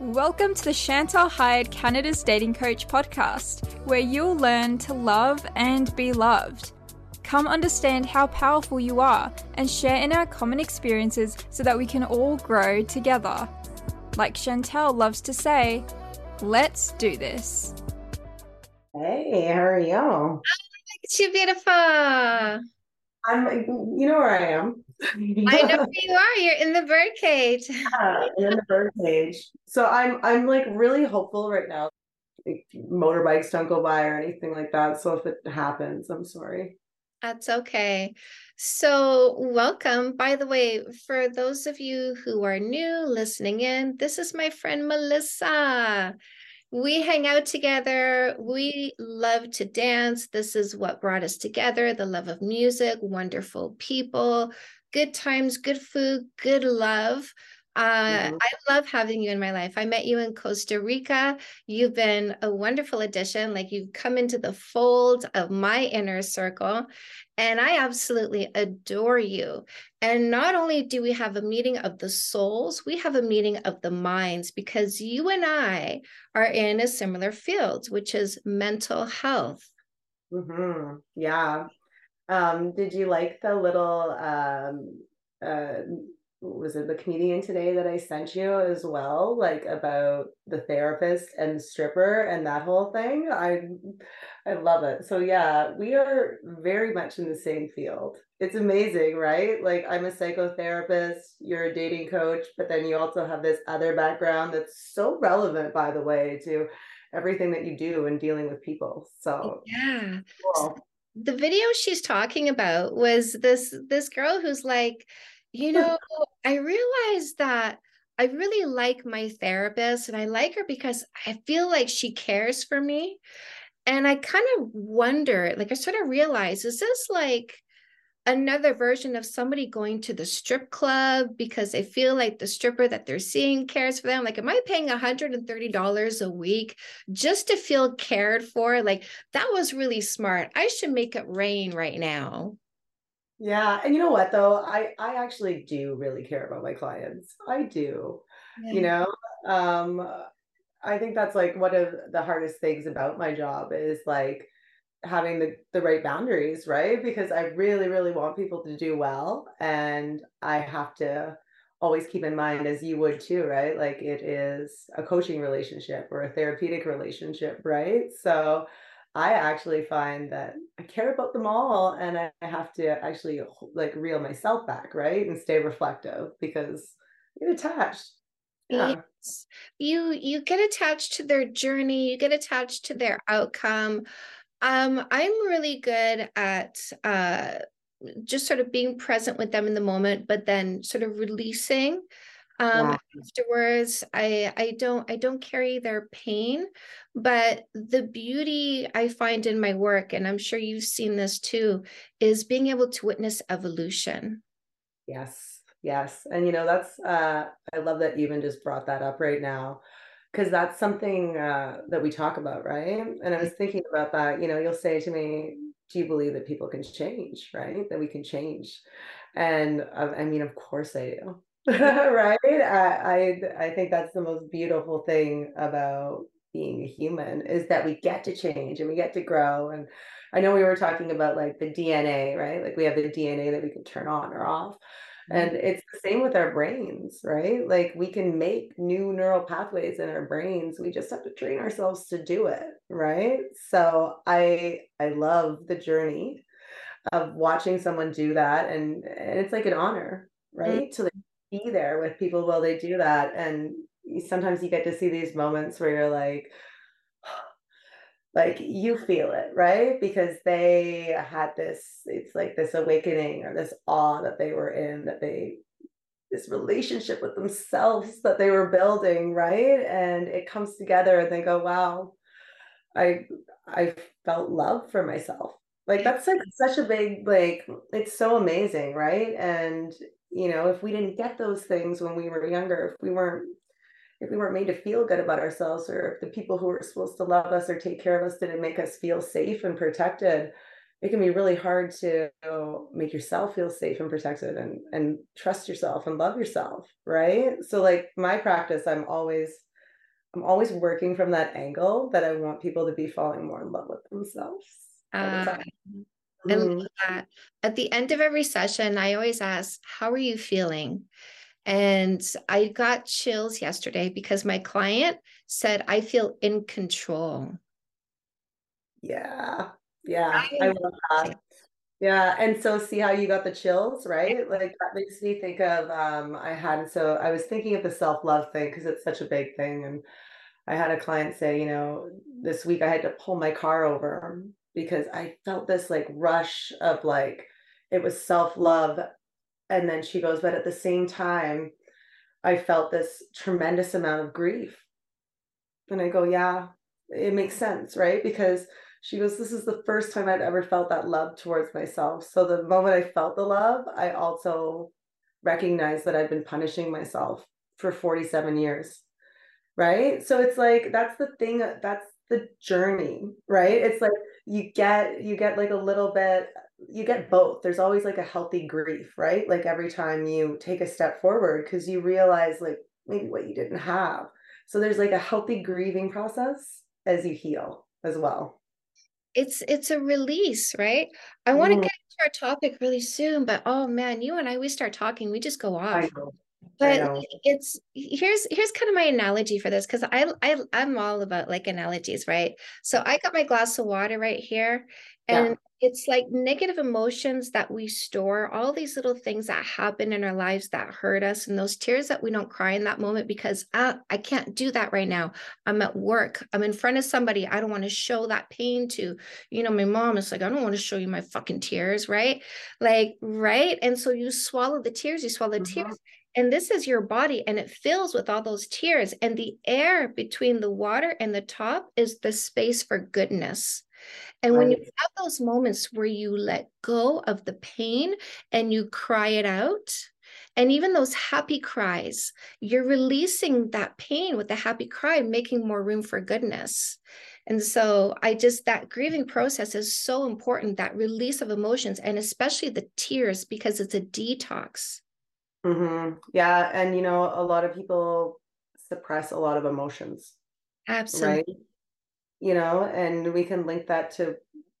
Welcome to the Chantal Heide Canada's Dating Coach podcast, where you'll learn to love and be loved. Come understand how powerful you are and share in our common experiences so that we can all grow together. Like Chantal loves to say, let's do this. Hey, how are you? Look at you, beautiful. I'm, you know where I am. I know where you are. You're in the birdcage. Yeah, in the bird cage. So I'm, I'm like really hopeful right now. Like, motorbikes don't go by or anything like that. So if it happens, I'm sorry. That's okay. So, welcome. By the way, for those of you who are new listening in, this is my friend Melissa. We hang out together. We love to dance. This is what brought us together the love of music, wonderful people, good times, good food, good love. Uh. I love having you in my life. I met you in Costa Rica. You've been a wonderful addition. Like you've come into the fold of my inner circle, and I absolutely adore you. And not only do we have a meeting of the souls, we have a meeting of the minds because you and I are in a similar field, which is mental health. hmm Yeah. Um, did you like the little um uh was it the comedian today that I sent you as well, like about the therapist and stripper and that whole thing? I I love it. So yeah, we are very much in the same field. It's amazing, right? Like I'm a psychotherapist, you're a dating coach, but then you also have this other background that's so relevant, by the way, to everything that you do in dealing with people. So Yeah. cool. the video she's talking about was this this girl who's like you know i realized that i really like my therapist and i like her because i feel like she cares for me. And i kind of wonder like i sort of realize is this like another version of somebody going to the strip club because they feel like the stripper that they're seeing cares for them? Like am i paying $130 a week just to feel cared for? Like that was really smart. I should make it rain right now Yeah, and you know what though? I I actually do really care about my clients. I do. You know, um I think that's like one of the hardest things about my job is like having the the right boundaries, right? Because I really really want people to do well and I have to always keep in mind as you would too, right? Like it is a coaching relationship or a therapeutic relationship, right? So I actually find that I care about them all and I have to actually like reel myself back, right? And stay reflective because you're attached. Yeah. You you get attached to their journey, you get attached to their outcome. Um, I'm really good at uh just sort of being present with them in the moment, but then sort of releasing um afterwards. I I don't I don't carry their pain, but the beauty I find in my work, and I'm sure you've seen this too, is being able to witness evolution. Yes, yes. And you know, that's uh I love that you even just brought that up right now because that's something uh that we talk about, right? And I was thinking about that, you know, you'll say to me, do you believe that people can change, right? That we can change. And uh, I mean, of course I do. Right? I, I I think that's the most beautiful thing about being a human is that we get to change and we get to grow. And I know we were talking about like the DNA, right? Like we have the DNA that we can turn on or off. And it's the same with our brains, right? Like we can make new neural pathways in our brains. We just have to train ourselves to do it, right? So I I love the journey of watching someone do that and, and it's like an honor, Mm, right? To like be there with people while they do that. And sometimes you get to see these moments where you're like, like you feel it, right? Because they had this, it's like this awakening or this awe that they were in, that they, this relationship with themselves that they were building, right? And it comes together and they go, wow, I I felt love for myself. Like that's like such a big like it's so amazing, right? And you know, if we didn't get those things when we were younger, if we weren't if we weren't made to feel good about ourselves or if the people who were supposed to love us or take care of us didn't make us feel safe and protected it can be really hard to make yourself feel safe and protected and and trust yourself and love yourself right so like my practice i'm always I'm always working from that angle that I want people to be falling more in love with themselves. Mm-hmm. that. At the end of every session, I always ask, How are you feeling? And I got chills yesterday because my client said, I feel in control. Yeah. Yeah. I, I love that. Yeah. And so see how you got the chills, right? Like that makes me think of um I had so I was thinking of the self-love thing because it's such a big thing. And I had a client say, you know, this week I had to pull my car over because I felt this like rush of like it was self-love. And then she goes, but at the same time, I felt this tremendous amount of grief. And I go, yeah, it makes sense, right? Because she goes, This is the first time I've ever felt that love towards myself. So the moment I felt the love, I also recognized that I've been punishing myself for 47 years. Right. So it's like, that's the thing, that's the journey, right? It's like you get, you get like a little bit, you get both. There's always like a healthy grief, right? Like every time you take a step forward, because you realize like maybe what you didn't have. So there's like a healthy grieving process as you heal as well it's it's a release right i want to mm. get into our topic really soon but oh man you and i we start talking we just go off but it's here's here's kind of my analogy for this because I, I i'm all about like analogies right so i got my glass of water right here and yeah it's like negative emotions that we store, all these little things that happen in our lives that hurt us, and those tears that we don't cry in that moment because ah, I can't do that right now. I'm at work, I'm in front of somebody. I don't want to show that pain to, you know, my mom is like, I don't want to show you my fucking tears, right? Like, right. And so you swallow the tears, you swallow the mm-hmm. tears. And this is your body, and it fills with all those tears. And the air between the water and the top is the space for goodness. And when you have those moments where you let go of the pain and you cry it out, and even those happy cries, you're releasing that pain with the happy cry, making more room for goodness. And so I just, that grieving process is so important, that release of emotions, and especially the tears, because it's a detox. Mm-hmm. Yeah. And, you know, a lot of people suppress a lot of emotions. Absolutely. Right? you know, and we can link that to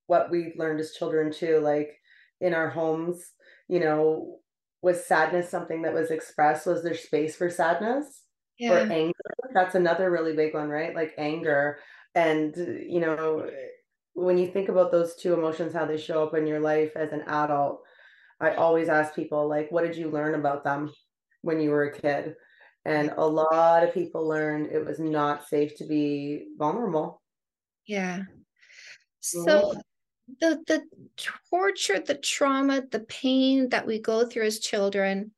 what we learned as children too, like in our homes, you know, was sadness something that was expressed? Was there space for sadness yeah. or anger? That's another really big one, right? Like anger. And, you know, when you think about those two emotions, how they show up in your life as an adult, I always ask people, like, what did you learn about them when you were a kid? And a lot of people learned it was not safe to be vulnerable yeah. So the the torture, the trauma, the pain that we go through as children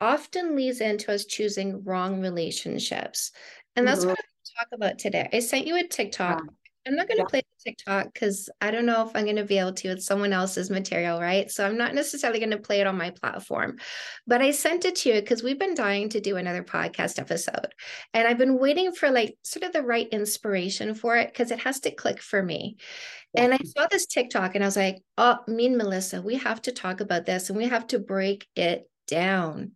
often leads into us choosing wrong relationships. And that's mm-hmm. what I talk about today. I sent you a TikTok. Yeah. I'm not going to yeah. play TikTok because I don't know if I'm going to be able to. It's someone else's material, right? So I'm not necessarily going to play it on my platform. But I sent it to you because we've been dying to do another podcast episode. And I've been waiting for like sort of the right inspiration for it because it has to click for me. Yeah. And I saw this TikTok and I was like, oh, me and Melissa, we have to talk about this and we have to break it down.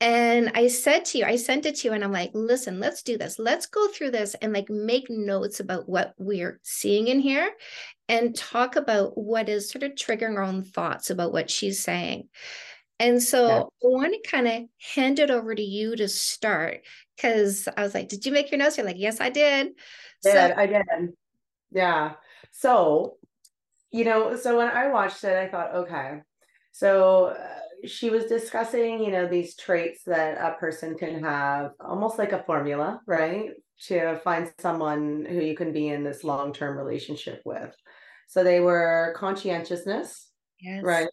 And I said to you, I sent it to you, and I'm like, listen, let's do this. Let's go through this and like make notes about what we're seeing in here and talk about what is sort of triggering our own thoughts about what she's saying. And so yeah. I want to kind of hand it over to you to start because I was like, Did you make your notes? You're like, Yes, I did. Did so- I did. Yeah. So, you know, so when I watched it, I thought, okay, so uh, she was discussing, you know, these traits that a person can have, almost like a formula, right? To find someone who you can be in this long term relationship with. So they were conscientiousness, yes. right?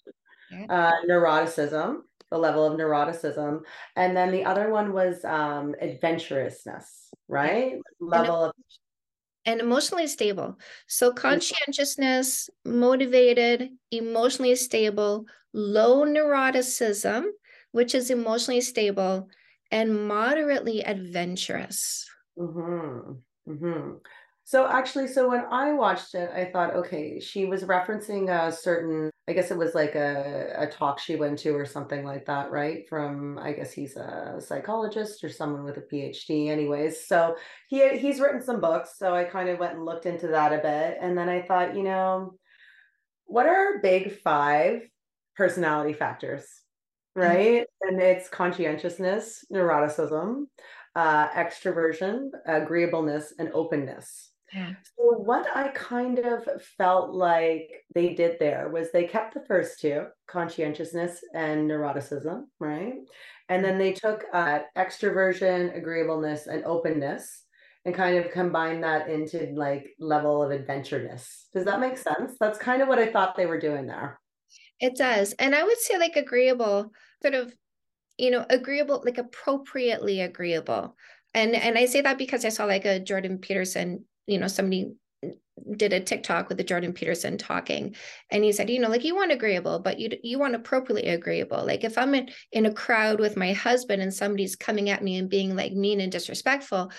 Yeah. Uh, neuroticism, the level of neuroticism. And then the other one was um, adventurousness, right? Level of and emotionally stable. So conscientiousness, motivated, emotionally stable, low neuroticism, which is emotionally stable, and moderately adventurous. Mm-hmm. Mm-hmm. So actually, so when I watched it, I thought, okay, she was referencing a certain I guess it was like a, a talk she went to or something like that, right? From I guess he's a psychologist or someone with a PhD, anyways. So he he's written some books. So I kind of went and looked into that a bit. And then I thought, you know, what are big five personality factors? Mm-hmm. Right. Mm-hmm. And it's conscientiousness, neuroticism, uh, extroversion, agreeableness, and openness. Yeah. So what I kind of felt like they did there was they kept the first two, conscientiousness and neuroticism, right? And then they took uh, extroversion, agreeableness, and openness and kind of combined that into like level of adventureness. Does that make sense? That's kind of what I thought they were doing there. It does. And I would say like agreeable, sort of, you know, agreeable, like appropriately agreeable. And and I say that because I saw like a Jordan Peterson you know, somebody did a TikTok with the Jordan Peterson talking, and he said, you know, like you want agreeable, but you you want appropriately agreeable. Like if I'm in, in a crowd with my husband and somebody's coming at me and being like mean and disrespectful,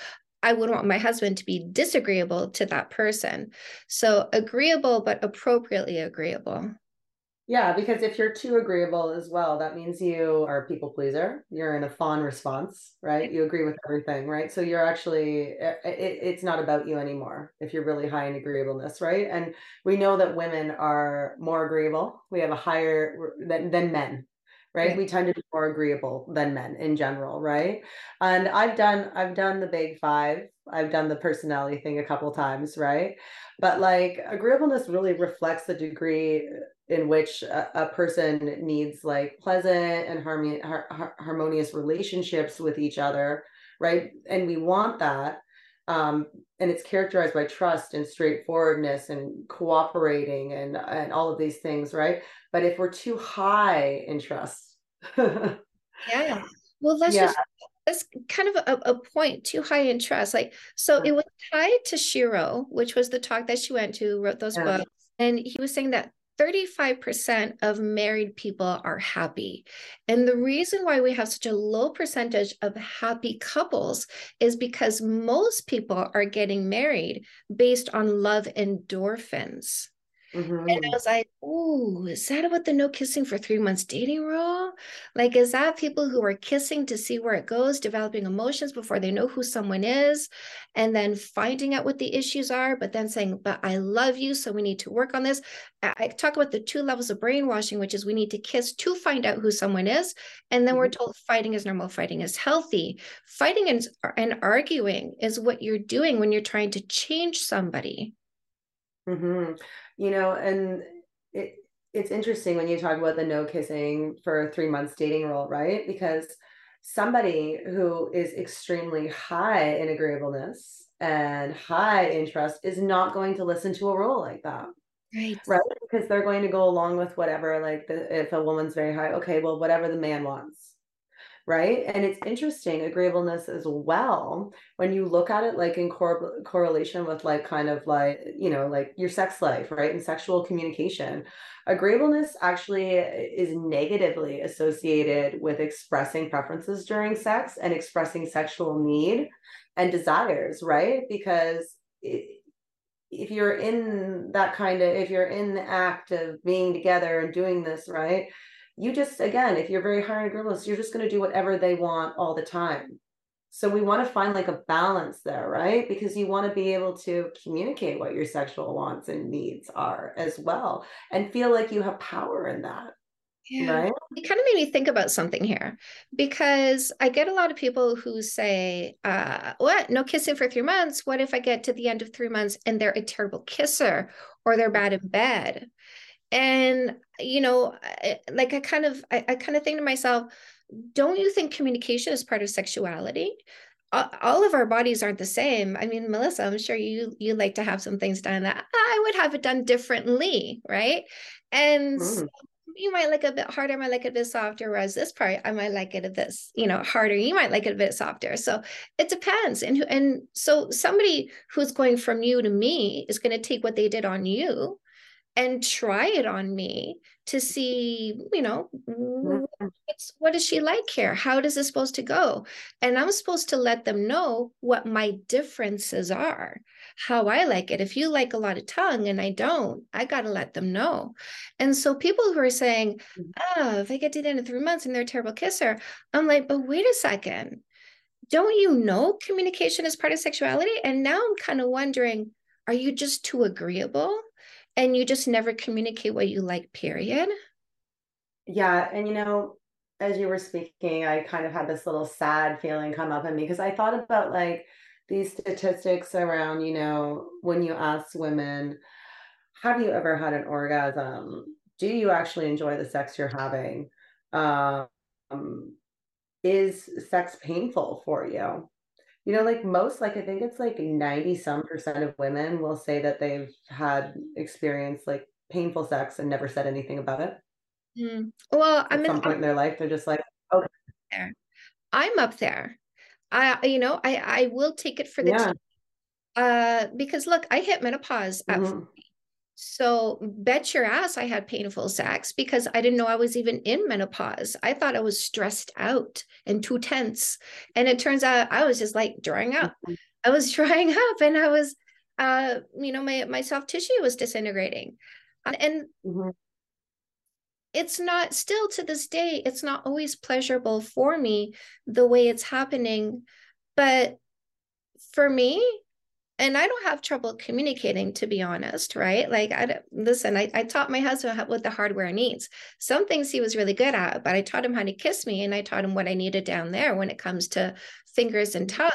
I wouldn't want my husband to be disagreeable to that person. So agreeable, but appropriately agreeable. Yeah, because if you're too agreeable as well, that means you are a people pleaser. You're in a fawn response, right? You agree with everything, right? So you're actually, eh, eh, it, it's not about you anymore if you're really high in agreeableness, right? And we know that women are more agreeable. We have a higher than, than men, right? Yeah. We tend to be more agreeable than men in general, right? And I've done, I've done the big five. I've done the personality thing a couple times, right? But like agreeableness really reflects the degree in which a, a person needs like pleasant and harmony, har- harmonious relationships with each other, right? And we want that. Um, and it's characterized by trust and straightforwardness and cooperating and and all of these things, right? But if we're too high in trust, yeah. Well, let's yeah. just that's kind of a, a point too high in trust. Like, so it was Ty Tashiro, which was the talk that she went to, wrote those yeah. books. And he was saying that 35% of married people are happy. And the reason why we have such a low percentage of happy couples is because most people are getting married based on love endorphins. Mm-hmm. And I was like, "Ooh, is that about the no kissing for three months dating rule? Like, is that people who are kissing to see where it goes, developing emotions before they know who someone is, and then finding out what the issues are, but then saying, but I love you, so we need to work on this. I talk about the two levels of brainwashing, which is we need to kiss to find out who someone is. And then mm-hmm. we're told fighting is normal, fighting is healthy. Fighting and, and arguing is what you're doing when you're trying to change somebody. Mm-hmm you know, and it it's interesting when you talk about the no kissing for three months dating rule, right? Because somebody who is extremely high in agreeableness and high interest is not going to listen to a rule like that. Right. Right. Because they're going to go along with whatever, like the, if a woman's very high, okay, well, whatever the man wants right? And it's interesting, agreeableness as well, when you look at it like in cor- correlation with like kind of like, you know, like your sex life, right? And sexual communication. Agreeableness actually is negatively associated with expressing preferences during sex and expressing sexual need and desires, right? Because it, if you're in that kind of if you're in the act of being together and doing this right you just again if you're very high agreeableness you're just going to do whatever they want all the time so we want to find like a balance there right because you want to be able to communicate what your sexual wants and needs are as well and feel like you have power in that yeah. Right? It kind of made me think about something here because I get a lot of people who say, uh, What? No kissing for three months? What if I get to the end of three months and they're a terrible kisser or they're bad in bed? And you know like i kind of I, I kind of think to myself don't you think communication is part of sexuality all of our bodies aren't the same i mean melissa i'm sure you you like to have some things done that i would have it done differently right and mm. you might like a bit harder, I might like it a bit softer. Whereas this part, I might like it a bit, you know, harder. You might like it a bit softer. So it depends. And and so somebody who's going from you to me is going to take what they did on you and try it on me to see, you know, mm-hmm. what's, what is she like here? How does this supposed to go? And I'm supposed to let them know what my differences are, how I like it. If you like a lot of tongue and I don't, I got to let them know. And so people who are saying, oh, if I get to the end of three months and they're a terrible kisser, I'm like, but wait a second. Don't you know communication is part of sexuality? And now I'm kind of wondering, are you just too agreeable? And you just never communicate what you like period? Yeah and you know as you were speaking i kind of had this little sad feeling come up in me because i thought about like these statistics around you know when you ask women have you ever had an orgasm? Do you actually enjoy the sex you're having? Um, is sex painful for you you know, like most, like I think it's like 90 some percent of women will say that they've had experience like painful sex and never said anything about it. Mm. Well, I mean, at some point in their life, they're just like, okay. There. I'm up there. I, you know, I, I will take it for the yeah. Uh, because look, I hit menopause at mm-hmm. So bet your ass I had painful sex because I didn't know I was even in menopause. I thought I was stressed out and too tense. And it turns out I was just like drying up. Mm-hmm. I was drying up and I was uh you know my my soft tissue was disintegrating. And mm-hmm. it's not still to this day it's not always pleasurable for me the way it's happening but for me and I don't have trouble communicating, to be honest, right? Like, I don't, listen, I, I taught my husband what the hardware needs. Some things he was really good at, but I taught him how to kiss me and I taught him what I needed down there when it comes to fingers and tongue.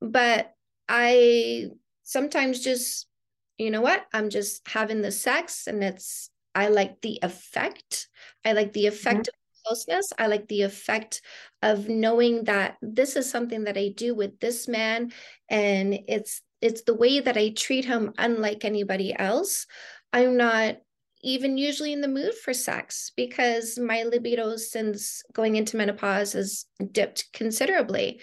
But I sometimes just, you know what? I'm just having the sex and it's, I like the effect. I like the effect mm-hmm closeness. I like the effect of knowing that this is something that I do with this man and it's it's the way that I treat him unlike anybody else. I'm not even usually in the mood for sex because my libido since going into menopause has dipped considerably.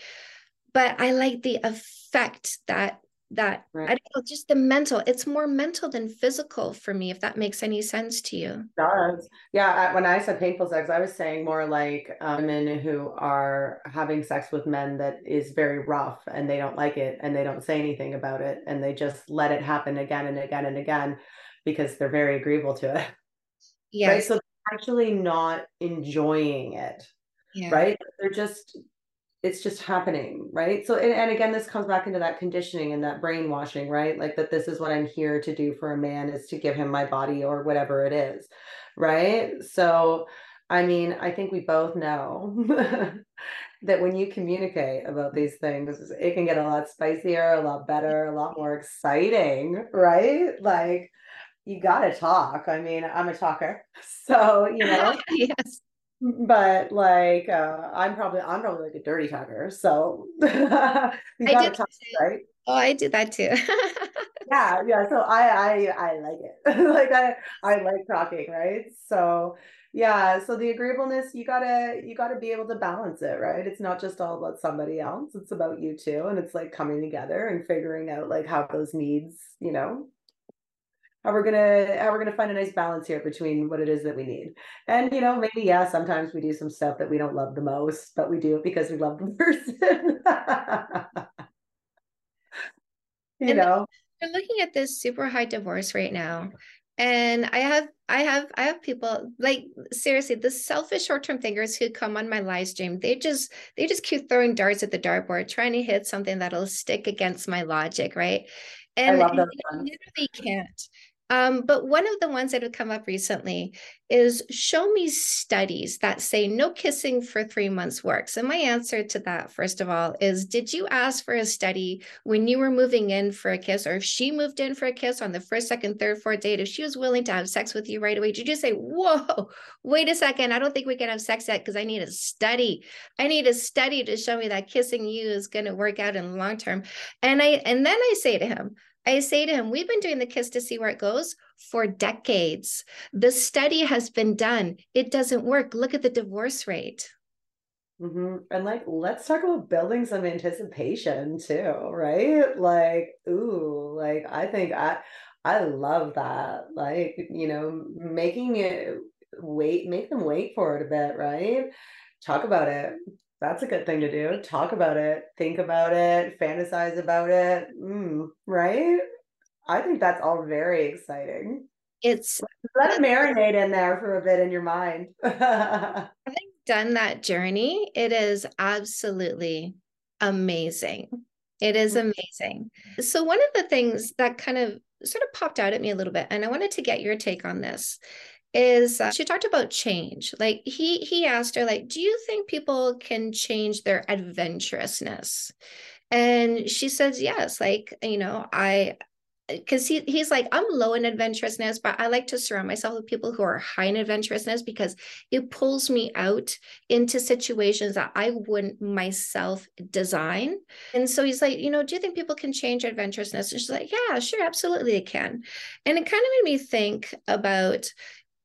But I like the effect that that right. I don't know, just the mental. It's more mental than physical for me, if that makes any sense to you. does. Yeah. When I said painful sex, I was saying more like um, women who are having sex with men that is very rough and they don't like it and they don't say anything about it and they just let it happen again and again and again because they're very agreeable to it. Yeah. Right. So actually not enjoying it. Yeah. Right. They're just it's just happening right? So and, and, again this comes back into that conditioning and that brainwashing right? Like that this is what i'm here to do for a man is to give him my body or whatever it is right? So i mean i think we both know that when you communicate about these things it can get a lot spicier a lot better a lot more exciting right? Like you got to talk. I mean i'm a talker so you know? Yes but like uh, I'm probably I'm probably like a dirty talker. So you gotta talk, right? Oh, I do that too. yeah, yeah. So I I I like it. like I I like talking, right? So yeah, so the agreeableness you gotta you gotta be able to balance it, right? It's not just all about somebody else, it's about you too. And it's like coming together and figuring out like how those needs, you know, how we're gonna how we're gonna find a nice balance here between what it is that we need. And you know maybe yeah sometimes we do some stuff that we don't love the most but we do it because we love the person. You and know? We're looking at this super high divorce rate now and i have i have i have people like seriously the selfish short-term thinkers who come on my live stream they just they just keep throwing darts at the dartboard trying to hit something that'll stick against my logic right? And, I literally can't um, but one of the ones that have come up recently is show me studies that say no kissing for three months works. And my answer to that, first of all, is did you ask for a study when you were moving in for a kiss, or if she moved in for a kiss on the first, second, third, fourth date, if she was willing to have sex with you right away, did you say, whoa, wait a second, I don't think we can have sex yet because I need a study. I need a study to show me that kissing you is going to work out in the long term. And I and then I say to him, I say to him, We've been doing the kiss to see where it goes for decades. The study has been done. It doesn't work. Look at the divorce rate. Mm-hmm. And like, let's talk about building some anticipation too, right? Like, ooh, like I think I, I love that. Like, you know, making it wait, make them wait for it a bit, right? Talk about it. That's a good thing to do. Talk about it, think about it, fantasize about it. Mm, right? I think that's all very exciting. It's let it marinate in there for a bit in your mind. having done that journey, it is absolutely amazing. It is Mm. amazing. So, one of the things that kind of sort of popped out at me a little bit, and I wanted to get your take on this, is uh, she talked about change. Like he he asked her, like, do you think people can change their adventurousness? And she says yes. Like, you know, I because he he's like I'm low in adventurousness, but I like to surround myself with people who are high in adventurousness because it pulls me out into situations that I wouldn't myself design. And so he's like, you know, do you think people can change adventurousness? And she's like, yeah, sure, absolutely they can. And it kind of made me think about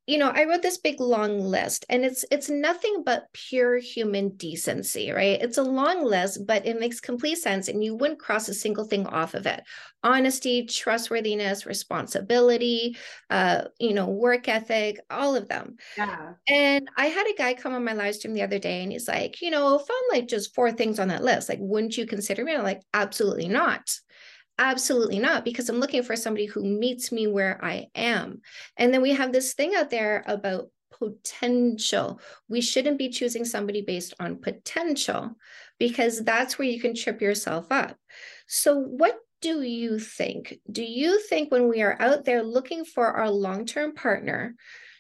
you know i wrote this big long list and it's it's nothing but pure human decency right? It's a long list but it makes complete sense and you wouldn't cross a single thing off of it. Honesty trustworthiness responsibility uh you know work ethic all of them. Yeah. and i had a guy come on my live stream the other day and he's like you know if i'm like just four things on that list like wouldn't you consider me? I'm like absolutely not Absolutely not, because I'm looking for somebody who meets me where I am. And then we have this thing out there about potential. We shouldn't be choosing somebody based on potential because that's where you can trip yourself up. So, what do you think? Do you think when we are out there looking for our long term partner,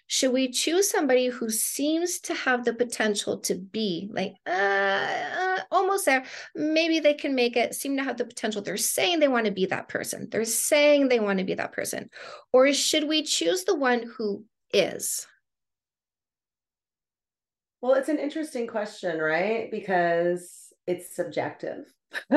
should we choose somebody who seems to have the potential to be like uh, uh, almost there maybe they can make it seem to have the potential they're saying they want to be that person they're saying they want to be that person or should we choose the one who is Well, it's an interesting question, right? Because it's subjective.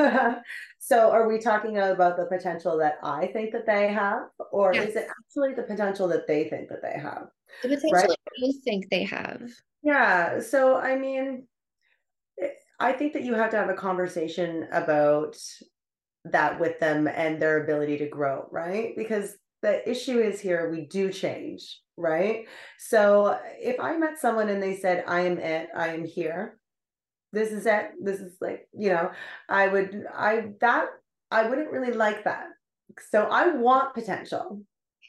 so, are we talking about the potential that I think that they have, or Yes. is it actually the potential that they think that they have? The potential Right. you think they have Yeah. So, I mean, I think that you have to have a conversation about that with them and their ability to grow, right? Because the issue is here, we do change, right? So if I met someone and they said, I am it, I am here, this is it, this is like, you know, I would, I, that, I wouldn't really like that. So I want potential,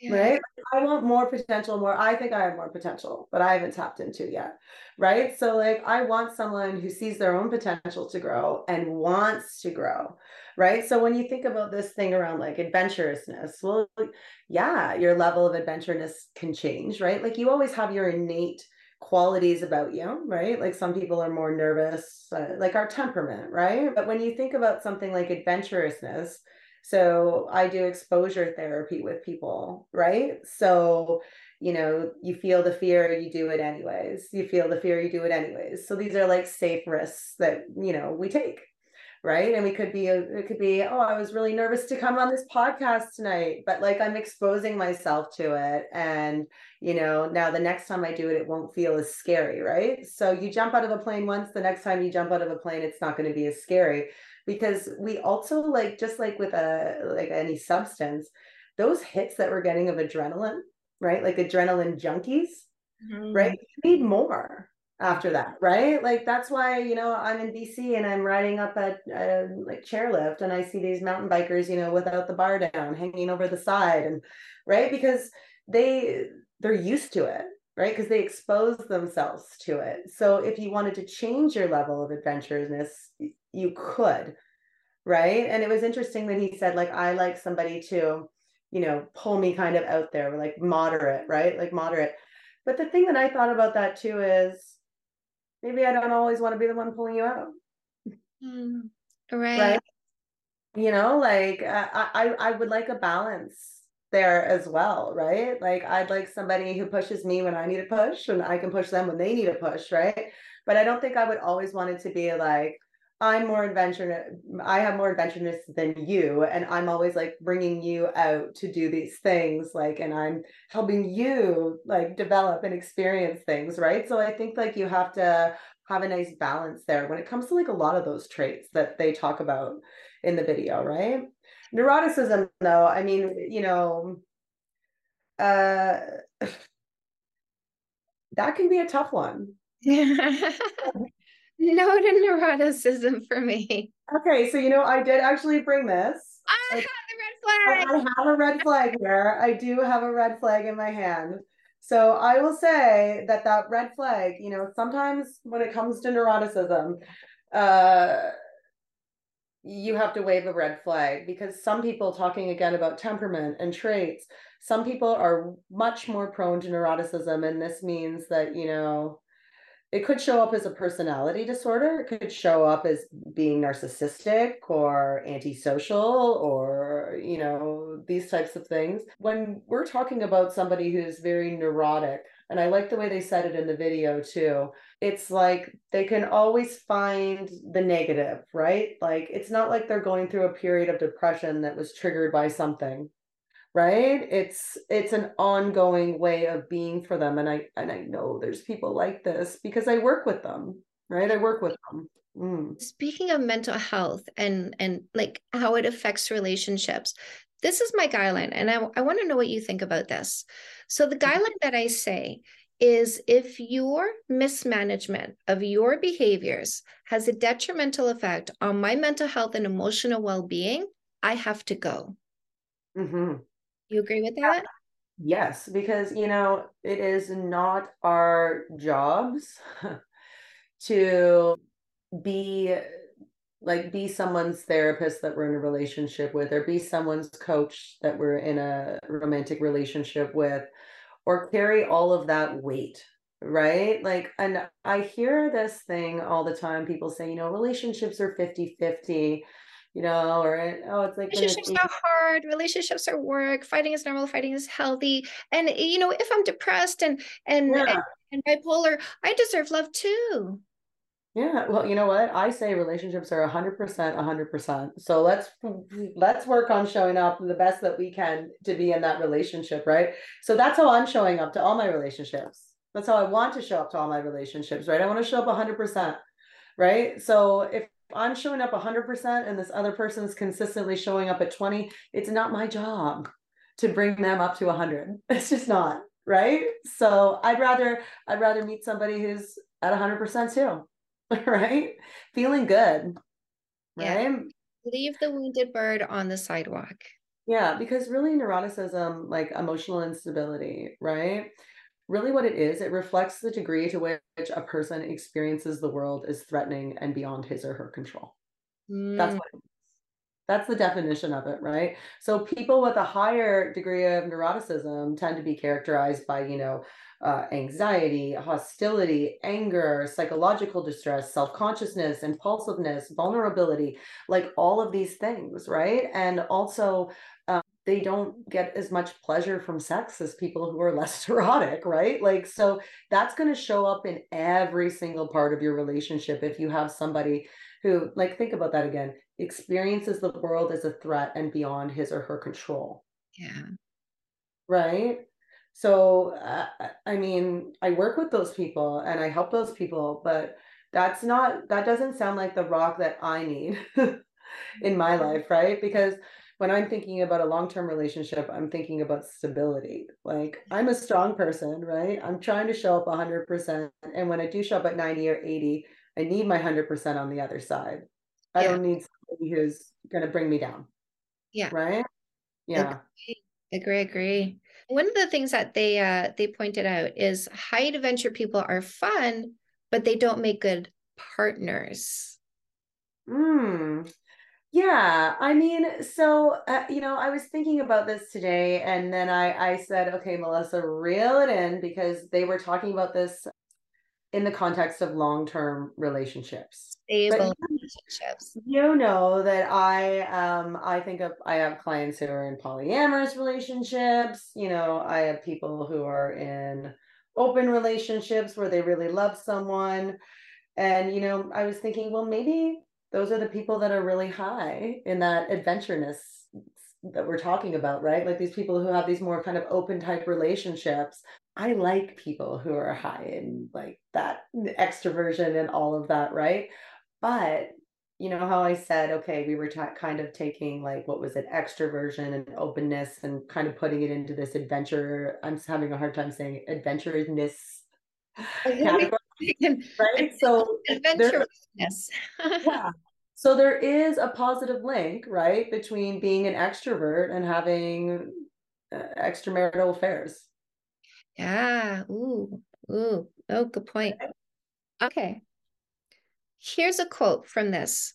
right? I want more potential, more. I think I have more potential, but I haven't tapped into yet, right? So, like, I want someone who sees their own potential to grow and wants to grow, right? So, when you think about this thing around like adventurousness, well, yeah, your level of adventurousness can change, right? Like, you always have your innate qualities about you, right? Like, some people are more nervous, uh, like our temperament, right? But when you think about something like adventurousness, so I do exposure therapy with people, right? So, you know, you feel the fear, you do it anyways. You feel the fear, you do it anyways. So these are like safe risks that, you know, we take, right? And we could be, uh, it could be, oh, I was really nervous to come on this podcast tonight, but like I'm exposing myself to it. And, you know, now the next time I do it, it won't feel as scary, right? So you jump out of a plane once, the next time you jump out of a plane, it's not going to be as scary because we also like just like with a like any substance those hits that we're getting of adrenaline right? Like adrenaline junkies right? Mm-hmm. You need more after that right? Like that's why you know i'm in bc and i'm riding up a, a like chairlift and i see these mountain bikers you know without the bar down hanging over the side and right? Because they they're used to it right? Because they expose themselves to it. So if you wanted to change your level of adventurousness you could right? And it was interesting that he said like i like somebody to you know pull me kind of out there like moderate right? Like moderate. But the thing that i thought about that too is maybe i don't always want to be the one pulling you out. Mm, right. right? You know like uh, I, I i would like a balance there as well right? Like i'd like somebody who pushes me when i need a push and i can push them when they need a push right? But i don't think i would always want it to be like i'm more adventurous i have more adventureness than you and i'm always like bringing you out to do these things like and i'm helping you like develop and experience things right so i think like you have to have a nice balance there when it comes to like a lot of those traits that they talk about in the video, right? Neuroticism, though, I mean, you know, uh that can be a tough one. no to neuroticism for me. Okay, so you know, I did actually bring this. I have the red flag. I have a red flag here. I do have a red flag in my hand. So I will say that that red flag, you know, sometimes when it comes to neuroticism, uh, you have to wave a red flag because some people talking again about temperament and traits, some people are much more prone to neuroticism, and this means that you know it could show up as a personality disorder. It could show up as being narcissistic or antisocial or, you know, these types of things. When we're talking about somebody who's very neurotic, and I like the way they said it in the video too, it's like they can always find the negative, right? Like it's not like they're going through a period of depression that was triggered by something right it's it's an ongoing way of being for them and i and i know there's people like this because i work with them right i work with them mm. speaking of mental health and and like how it affects relationships this is my guideline and i, I want to know what you think about this so the mm-hmm. guideline that i say is if your mismanagement of your behaviors has a detrimental effect on my mental health and emotional well-being i have to go mm-hmm. You agree with that? Yes, because you know, it is not our jobs to be like be someone's therapist that we're in a relationship with or be someone's coach that we're in a romantic relationship with or carry all of that weight right? Like and i hear this thing all the time people say you know relationships are 50 50 you know, or oh, it's like relationships are hard, relationships are work, fighting is normal, fighting is healthy. And eh, you know, if I'm depressed and and, yeah. and, and bipolar, I deserve love too. Yeah, well, you know what? I say relationships are 100% 100%. So let's let's work on showing up the best that we can to be in that relationship, right? So that's how I'm showing up to all my relationships. That's how I want to show up to all my relationships, right? I want to show up 100%, right? So if I'm showing up 100% and this other person's consistently showing up at 20, it's not my job to bring them up to 100. It's just not, right? So I'd rather I'd rather meet somebody who's at 100% too. Right? Feeling good. Right? Yeah. Leave the wounded bird on the sidewalk. Yeah, because really neuroticism, like emotional instability, right? Really what it is, it reflects the degree to which a person experiences the world as threatening and beyond his or her control. Mm. That's what it is. That's the definition of it, right? So people with a higher degree of neuroticism tend to be characterized by, you know, uh, anxiety, hostility, anger, psychological distress, self consciousness, impulsiveness, vulnerability, like all of these things, right? And also they don't get as much pleasure from sex as people who are less erotic, right? Like, so that's going to show up in every single part of your relationship if you have somebody who, like, think about that again, experiences the world as a threat and beyond his or her control. Yeah. Right. So, uh, I mean, I work with those people and I help those people, but that's not, that doesn't sound like the rock that I need in my mm-hmm. life, right? Because when I'm thinking about a long term relationship, I'm thinking about stability. Like I'm a strong person, right? I'm trying to show up 100%. And when I do show up at 90 or 80, I need my 100% on the other side. I yeah. don't need somebody who's going to bring me down. Yeah. Right? Yeah. Agree. agree, agree. One of the things that they uh they pointed out is high adventure people are fun, but they don't make good partners. Hmm. Yeah, I mean, so uh, you know, I was thinking about this today, and then I I said, okay, Melissa, reel it in because they were talking about this in the context of long term relationships. Stable relationships. You know that I um I think of I have clients who are in polyamorous relationships. You know, I have people who are in open relationships where they really love someone. And you know, I was thinking, well, maybe those are the people that are really high in that adventureness that we're talking about, right? Like these people who have these more kind of open type relationships. I like people who are high in like that extroversion and all of that, right? But you know how I said, okay, we were kind of taking like what was it, extroversion and openness, and kind of putting it into this adventure. I'm having a hard time saying adventurousness category, right? So adventurousness. yeah. So there is a positive link, right, between being an extrovert and having uh, extramarital affairs. Yeah. Ooh. Ooh. Oh, good point. Okay. Here's a quote from this.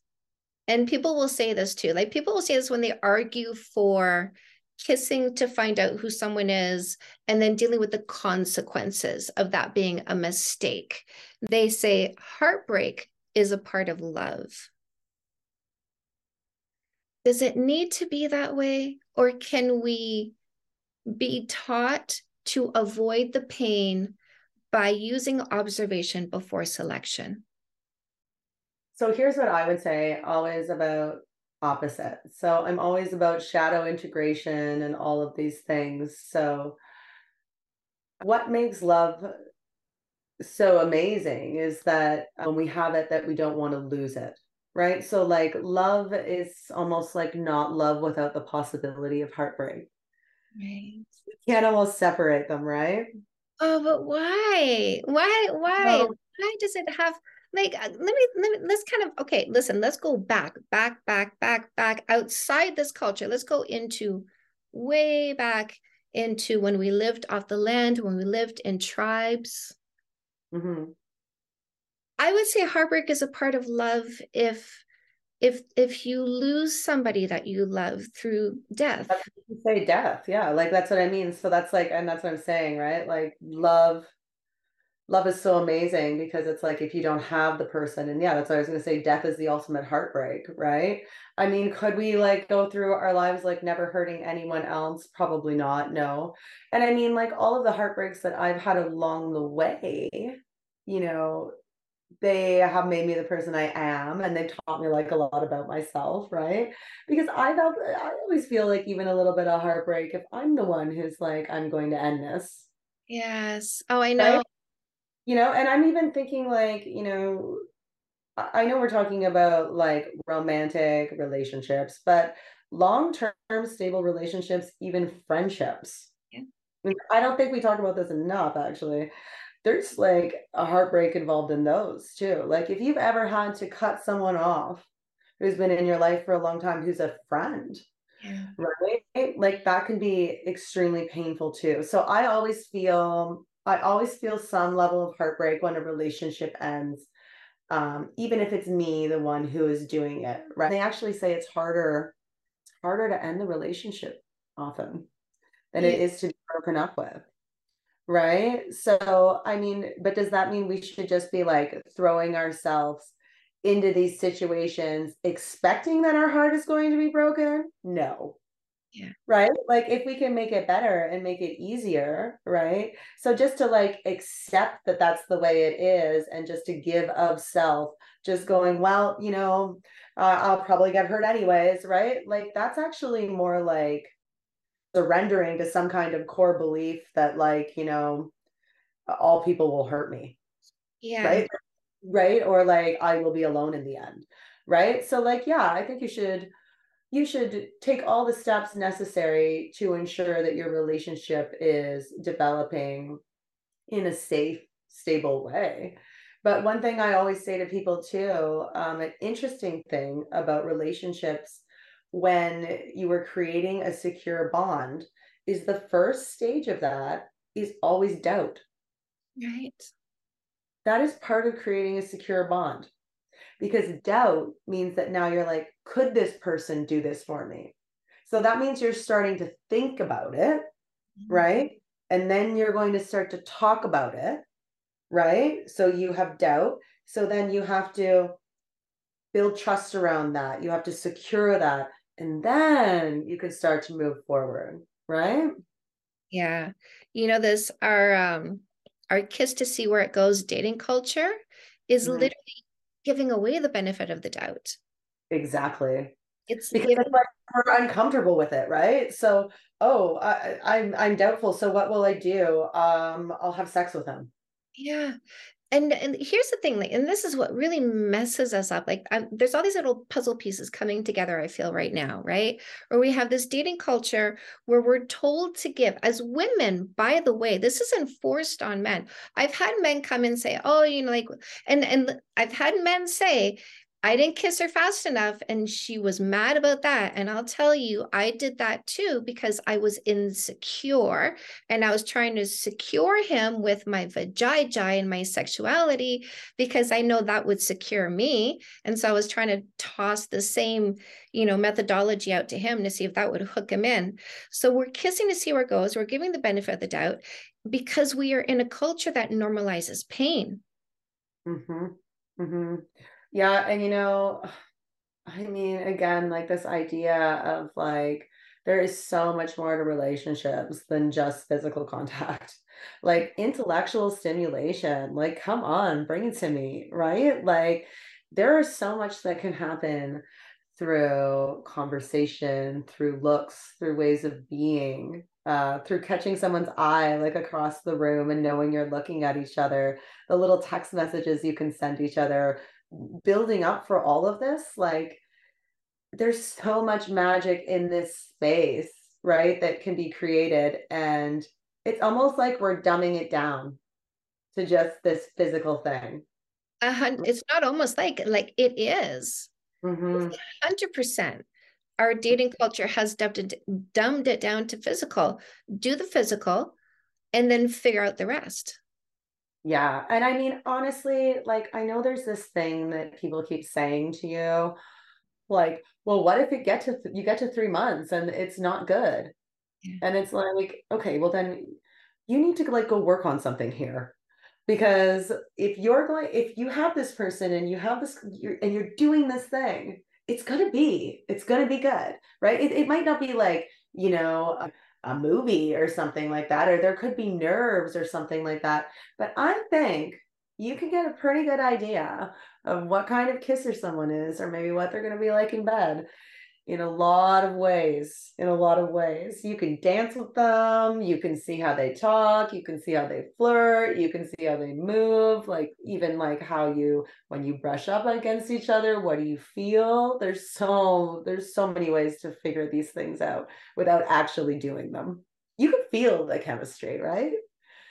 And people will say this too. Like people will say this when they argue for kissing to find out who someone is and then dealing with the consequences of that being a mistake. They say heartbreak is a part of love. Does it need to be that way? Or can we be taught to avoid the pain by using observation before selection? So here's what I would say always about opposite. So I'm always about shadow integration and all of these things. So what makes love so amazing is that when we have it that we don't want to lose it right? So like love is almost like not love without the possibility of heartbreak. Right. We can't almost separate them right? Oh but why? Why why? Why does it have like uh, let me let me let's kind of okay listen let's go back back back back back outside this culture. Let's go into way back into when we lived off the land when we lived in tribes. Mm-hmm. i would say heartbreak is a part of love if if if you lose somebody that you love through death. You say death. Yeah like that's what i mean. So that's like and that's what i'm saying right? Like love love is so amazing because it's like if you don't have the person and yeah that's what i was going to say death is the ultimate heartbreak right? I mean could we like go through our lives like never hurting anyone else? Probably not no. And i mean like all of the heartbreaks that i've had along the way you know they have made me the person i am and they've taught me like a lot about myself right? Because i felt i always feel like even a little bit of heartbreak if i'm the one who's like i'm going to end this. Yes. Oh i know. right? You know and i'm even thinking like you know i know we're talking about like romantic relationships but long-term stable relationships even friendships. Yeah. i don't think we talk about this enough actually. There's like a heartbreak involved in those too. Like if you've ever had to cut someone off who's been in your life for a long time who's a friend yeah. right? Like that can be extremely painful too. So i always feel I always feel some level of heartbreak when a relationship ends, um, even if it's me, the one who is doing it. Right? They actually say it's harder, it's harder to end the relationship often than yeah. it is to be broken up with. Right. So, I mean, but does that mean we should just be like throwing ourselves into these situations expecting that our heart is going to be broken? No, yeah. Right. Like if we can make it better and make it easier. Right. So just to like accept that that's the way it is and just to give of self, just going, well, you know, uh, I'll probably get hurt anyways. Right. Like that's actually more like surrendering to some kind of core belief that, like, you know, all people will hurt me. Yeah. Right. Right. Or like I will be alone in the end. Right. So, like, yeah, I think you should you should take all the steps necessary to ensure that your relationship is developing in a safe, stable way. But one thing I always say to people too, um, an interesting thing about relationships when you are creating a secure bond is the first stage of that is always doubt. Right. That is part of creating a secure bond because doubt means that now you're like, could this person do this for me? So that means you're starting to think about it, mm-hmm. right? And then you're going to start to talk about it, right? So you have doubt. So then you have to build trust around that. You have to secure that. And then you can start to move forward, right? Yeah. You know, this our um our kiss to see where it goes dating culture is mm-hmm. literally giving away the benefit of the doubt. Exactly. It's because giving... we're uncomfortable with it, right? So, oh, I, I'm I'm doubtful. So what will I do? Um, I'll have sex with him. Yeah, and and here's the thing like and this is what really messes us up like I'm, there's all these little puzzle pieces coming together i feel right now right? Or we have this dating culture where we're told to give as women by the way this is enforced on men. I've had men come and say oh you know like and and i've had men say I didn't kiss her fast enough and she was mad about that. And I'll tell you, I did that too because I was insecure and I was trying to secure him with my vajayjay and my sexuality because I know that would secure me. And so I was trying to toss the same, you know, methodology out to him to see if that would hook him in. So we're kissing to see where it goes. We're giving the benefit of the doubt because we are in a culture that normalizes pain. Mm-hmm. Mm-hmm. Yeah, and you know, I mean, again, like this idea of like there is so much more to relationships than just physical contact. Like intellectual stimulation, like come on, bring it to me, right? Like there is so much that can happen through conversation, through looks, through ways of being, uh, through catching someone's eye like across the room and knowing you're looking at each other, the little text messages you can send each other, building up for all of this like there's so much magic in this space right that can be created. And it's almost like we're dumbing it down to just this physical thing. Uh, it's not almost like like it is. Mm-hmm. 100% our dating culture has dumbed it, dumbed it down to physical. Do the physical and then figure out the rest yeah. And I mean, honestly, like, I know there's this thing that people keep saying to you, like, well, what if you get to, th- you get to three months and it's not good? Yeah. And it's like, okay, well, then you need to like go work on something here. Because if you're going, if you have this person and you have this, you're, and you're doing this thing, it's going to be, it's going to be good, right? It, it might not be like, you know, a movie or something like that, or there could be nerves or something like that. But I think you can get a pretty good idea of what kind of kisser someone is, or maybe what they're going to be like in bed in a lot of ways. In a lot of ways, you can dance with them, you can see how they talk, you can see how they flirt, you can see how they move, like even like how you when you brush up against each other, what do you feel? There's so there's so many ways to figure these things out without actually doing them. You can feel the chemistry, right?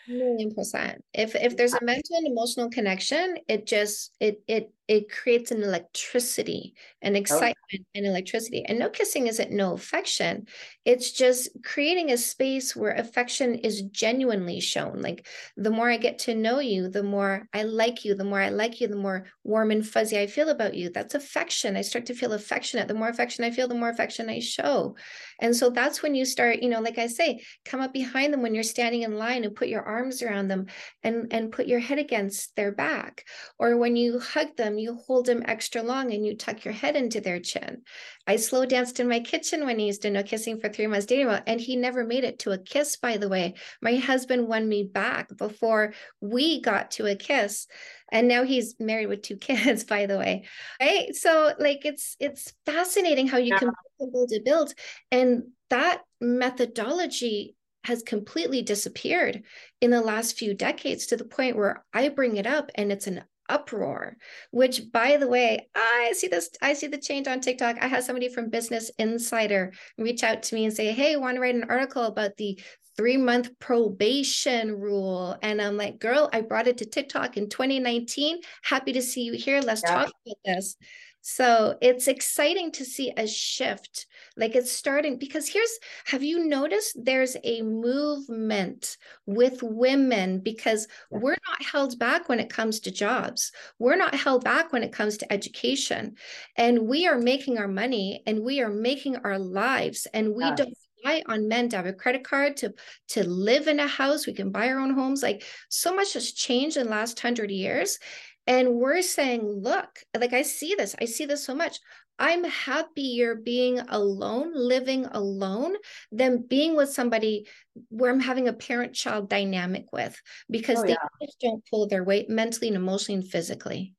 million percent if if there's a mental and emotional connection it just it it it creates an electricity an oh. excitement oh. and electricity. And no kissing isn't no affection. It's just creating a space where affection is genuinely shown. Like the more i get to know you the more i like you the more i like you the more warm and fuzzy i feel about you. That's affection. I start to feel affectionate. The more affection i feel the more affection i show. And so that's when you start you know like i say come up behind them when you're standing in line and put your arms around them and and put your head against their back. Or when you hug them you hold them extra long and you tuck your head into their chin. I slow danced in my kitchen when he used to no kissing for three months dating and he never made it to a kiss by the way. My husband won me back before we got to a kiss and now he's married with two kids by the way. Right? So like it's it's fascinating how you yeah. can build a build and that methodology has completely disappeared in the last few decades to the point where I bring it up and it's an uproar which by the way i see this i see the change on tiktok. I had somebody from business insider reach out to me and say hey want to write an article about the three month probation rule? And i'm like girl i brought it to tiktok in 2019 happy to see you here. Let's yeah. talk about this so it's exciting to see a shift. Like it's starting because here's have you noticed there's a movement with women because we're not held back when it comes to jobs. We're not held back when it comes to education. And we are making our money and we are making our lives and we yes. don't rely on men to have a credit card to to live in a house we can buy our own homes like so much has changed in the last 100 years and we're saying, look, like I see this, I see this so much. I'm happier being alone, living alone, than being with somebody where I'm having a parent child dynamic with because oh, they just don't pull their weight mentally and emotionally and physically.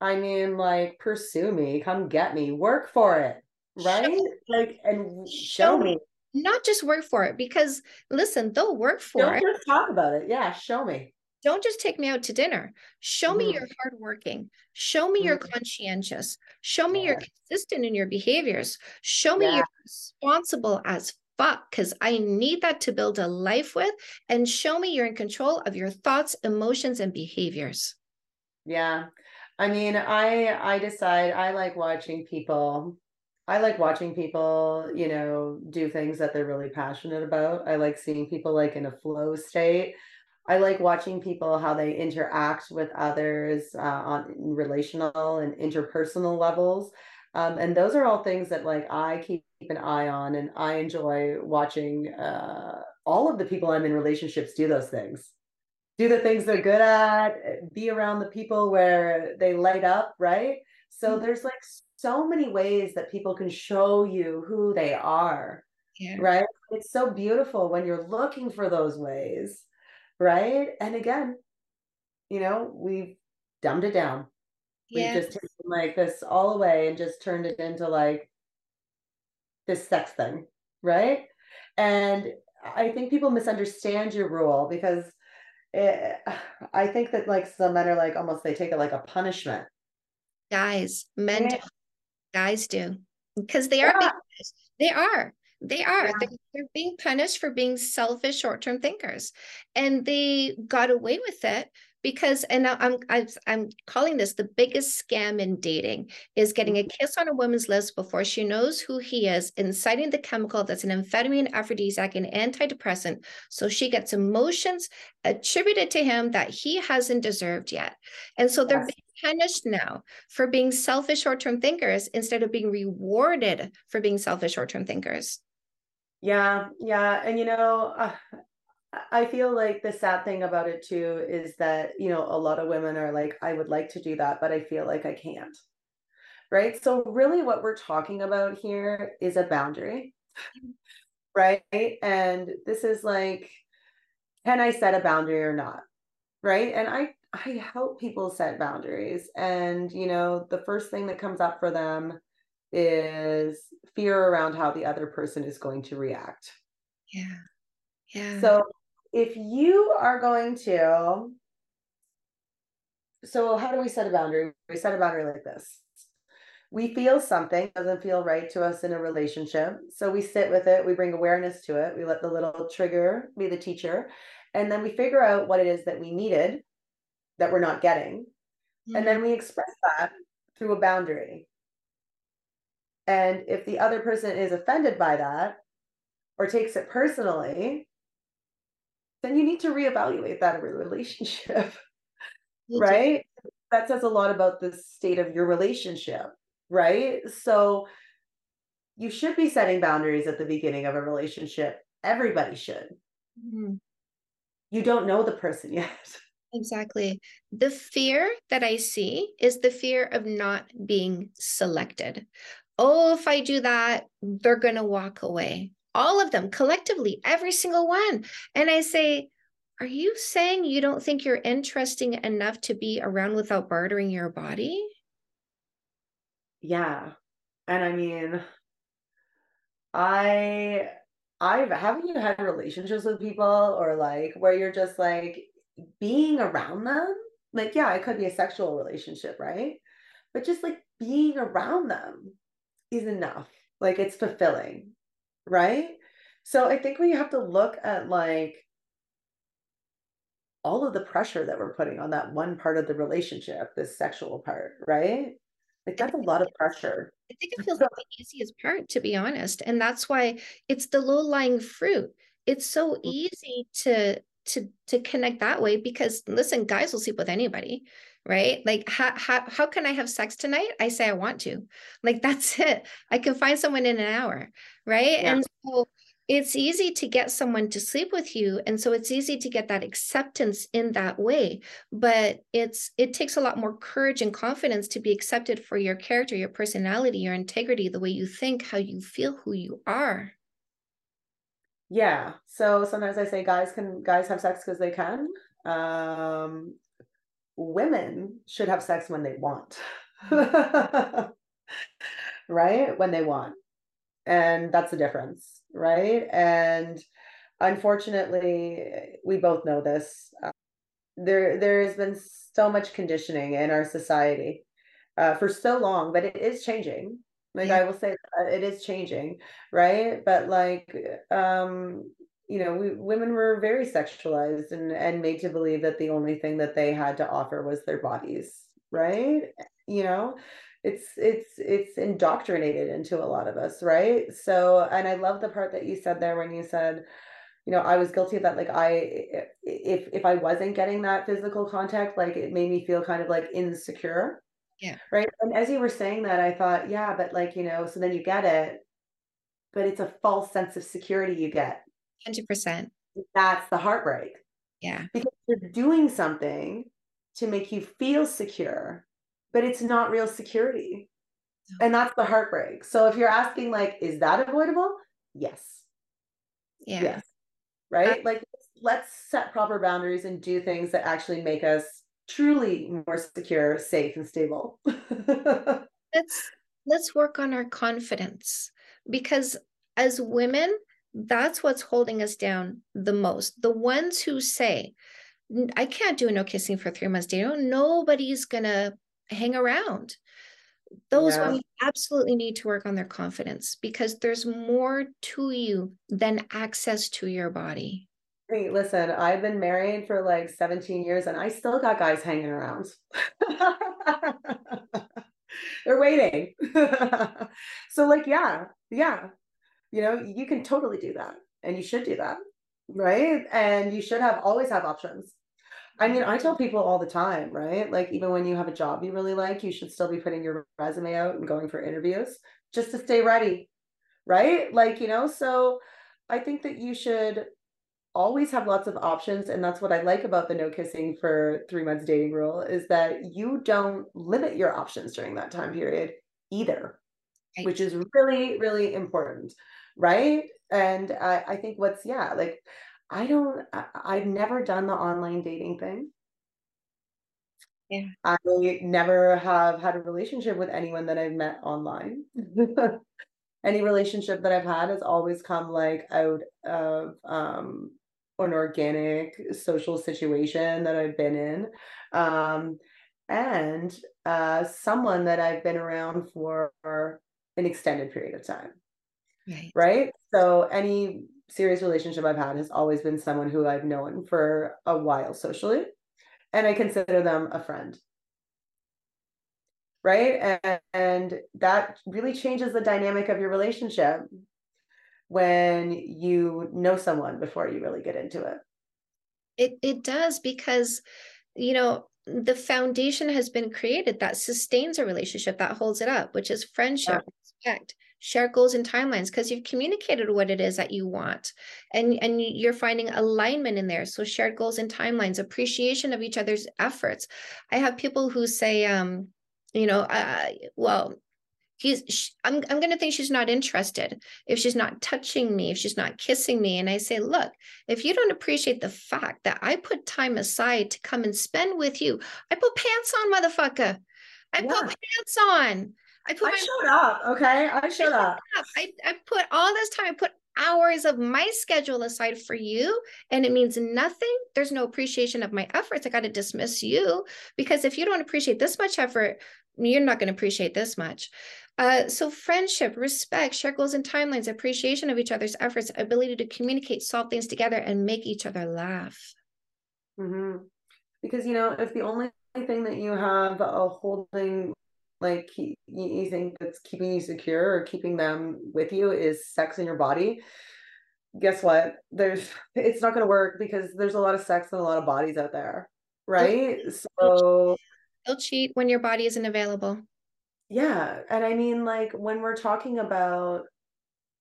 I mean, like, pursue me, come get me, work for it, right? Show, like, and show, show me. Not just work for it because listen, they'll work for Don't it. Just talk about it. Yeah, show me. Don't just take me out to dinner. Show me Mhm. you're hardworking. Show me you're Mhm. conscientious. Show me you're consistent in your behaviors. Show me Yeah. you're responsible as fuck because I need that to build a life with. And show me you're in control of your thoughts, emotions, and behaviors. Yeah. I mean, I I decide I like watching people. I like watching people, you know, do things that they're really passionate about. I like seeing people like in a flow state. I like watching people how they interact with others uh, on relational and interpersonal levels. Um, and those are all things that like I keep an eye on and I enjoy watching uh, all of the people I'm in relationships do those things do the things they're good at, be around the people where they light up, right? So Mhm. there's like so many ways that people can show you who they are, Yeah. right? It's so beautiful when you're looking for those ways, right? And again, you know, we've dumbed it down. We've just taken like this all away and just turned it into like this sex thing, right? And I think people misunderstand your rule because it, I think that like some men are like almost they take it like a punishment. Guys, men. Yeah. Guys do. Because they are Yeah. They are. They are. Yeah. They're, they're being punished for being selfish short-term thinkers. And they got away with it because and I'm I'm I'm calling this the biggest scam in dating is getting a mm-hmm. kiss on a woman's lips before she knows who he is, inciting the chemical that's an amphetamine, aphrodisiac, and antidepressant. So she gets emotions attributed to him that he hasn't deserved yet. And so they're Yes. being punished now for being selfish short-term thinkers instead of being rewarded for being selfish short-term thinkers. Yeah, yeah, and you know, uh, I feel like the sad thing about it too is that, you know, a lot of women are like, I would like to do that, but I feel like I can't. Right? So really what we're talking about here is a boundary. Right? And this is like, can I set a boundary or not? Right? And I I help people set boundaries. And, you know, the first thing that comes up for them is fear around how the other person is going to react. Yeah. Yeah. So if you are going to, so how do we set a boundary? We set a boundary like this. We feel something doesn't feel right to us in a relationship. So we sit with it, we bring awareness to it, we let the little trigger be the teacher, and then we figure out what it is that we needed that we're not getting. And mm-hmm. then we express that through a boundary. And if the other person is offended by that or takes it personally, then you need to reevaluate that relationship, You do. right? That says a lot about the state of your relationship, right? So you should be setting boundaries at the beginning of a relationship. Everybody should. Mhm. You don't know the person yet. Exactly. The fear that I see is the fear of not being selected. Oh, if I do that, they're going to walk away. All of them collectively, every single one. And I say, are you saying you don't think you're interesting enough to be around without bartering your body? Yeah. And I mean, I I've haven't you had relationships with people or like where you're just like being around them? Like, yeah, it could be a sexual relationship, right? But just like being around them is enough. Like it's fulfilling, right? So I think we have to look at like all of the pressure that we're putting on that one part of the relationship, this sexual part, right? Like that's a lot of pressure. I think it feels like the easiest part, to be honest. And that's why it's the low-lying fruit. It's so mm-hmm. easy to to to connect that way because listen, guys will sleep with anybody, right? Like how how how can I have sex tonight? I say I want to. Like that's it. I can find someone in an hour, right? Yeah. And so it's easy to get someone to sleep with you and so it's easy to get that acceptance in that way but it's it takes a lot more courage and confidence to be accepted for your character your personality your integrity the way you think how you feel who you are Yeah. So sometimes I say guys can guys have sex because they can. Um women should have sex when they want. right? When they want. And that's the difference, right? And unfortunately, we both know this. there there has been so much conditioning in our society uh, for so long, but it is changing. Like yeah. I will say, it is changing, right? But like, um, you know, we women were very sexualized and and made to believe that the only thing that they had to offer was their bodies, right? You know, it's it's it's indoctrinated into a lot of us, right? So, and I love the part that you said there when you said you know i was guilty of that like i if if i wasn't getting that physical contact like it made me feel kind of like insecure yeah right and as you were saying that i thought yeah but like you know so then you get it but it's a false sense of security you get 100% that's the heartbreak. Yeah. Because you're doing something to make you feel secure but it's not real security. And that's the heartbreak. So if you're asking like is that avoidable? Yes. Yeah. Yes. Right? like let's set proper boundaries and do things that actually make us truly more secure, safe, and stable. let's let's work on our confidence. Because as women, that's what's holding us down the most. The ones who say, I can't do no kissing for three months, dating, nobody's gonna hang around those yeah. women absolutely need to work on their confidence because there's more to you than access to your body. Hey, listen, I've been married for like 17 years and I still got guys hanging around. They're waiting. so, like, yeah, yeah, you know, you can totally do that and you should do that. Right. And you should have always have options. I mean, I tell people all the time, right? Like, even when you have a job you really like, you should still be putting your resume out and going for interviews just to stay ready, right? Like, you know, so I think that you should always have lots of options. And that's what I like about the no kissing for three months dating rule is that you don't limit your options during that time period either, right. which is really, really important, right? And I, I think what's, yeah, like, I don't, I, have never done the online dating thing. Yeah. I never have had a relationship with anyone that I've met online. Any relationship that I've had has always come like out of um, an organic social situation that I've been in. Um, and uh, someone that I've been around for an extended period of time. Right. Right. So any serious relationship I've had has always been someone who I've known for a while socially, and I consider them a friend. Right. And, and that really changes the dynamic of your relationship when you know someone before you really get into it. It it does because you know the foundation has been created that sustains a relationship that holds it up, which is friendship, yeah. respect, share goals and timelines because you've communicated what it is that you want and and you're finding alignment in there. So shared goals and timelines appreciation of each other's efforts. I have people who say um you know uh, well he's she, i'm, I'm going to think she's not interested if she's not touching me if she's not kissing me. And i say look if you don't appreciate the fact that i put time aside to come and spend with you i put pants on motherfucker. I yeah. put pants on I put I showed up. Okay. I showed up. up. I, I put all this time, I put hours of my schedule aside for you and it means nothing. There's no appreciation of my efforts. I got to dismiss you because if you don't appreciate this much effort, you're not going to appreciate this much. Uh, so friendship, respect, share goals and timelines, appreciation of each other's efforts, ability to communicate, solve things together, and make each other laugh. Mm-hmm. Because you know, if the only thing that you have a holding like you think that's keeping you secure or keeping them with you is sex in your body. Guess what? There's it's not going to work because there's a lot of sex and a lot of bodies out there right? so they'll cheat when your body isn't available. Yeah and i mean like when we're talking about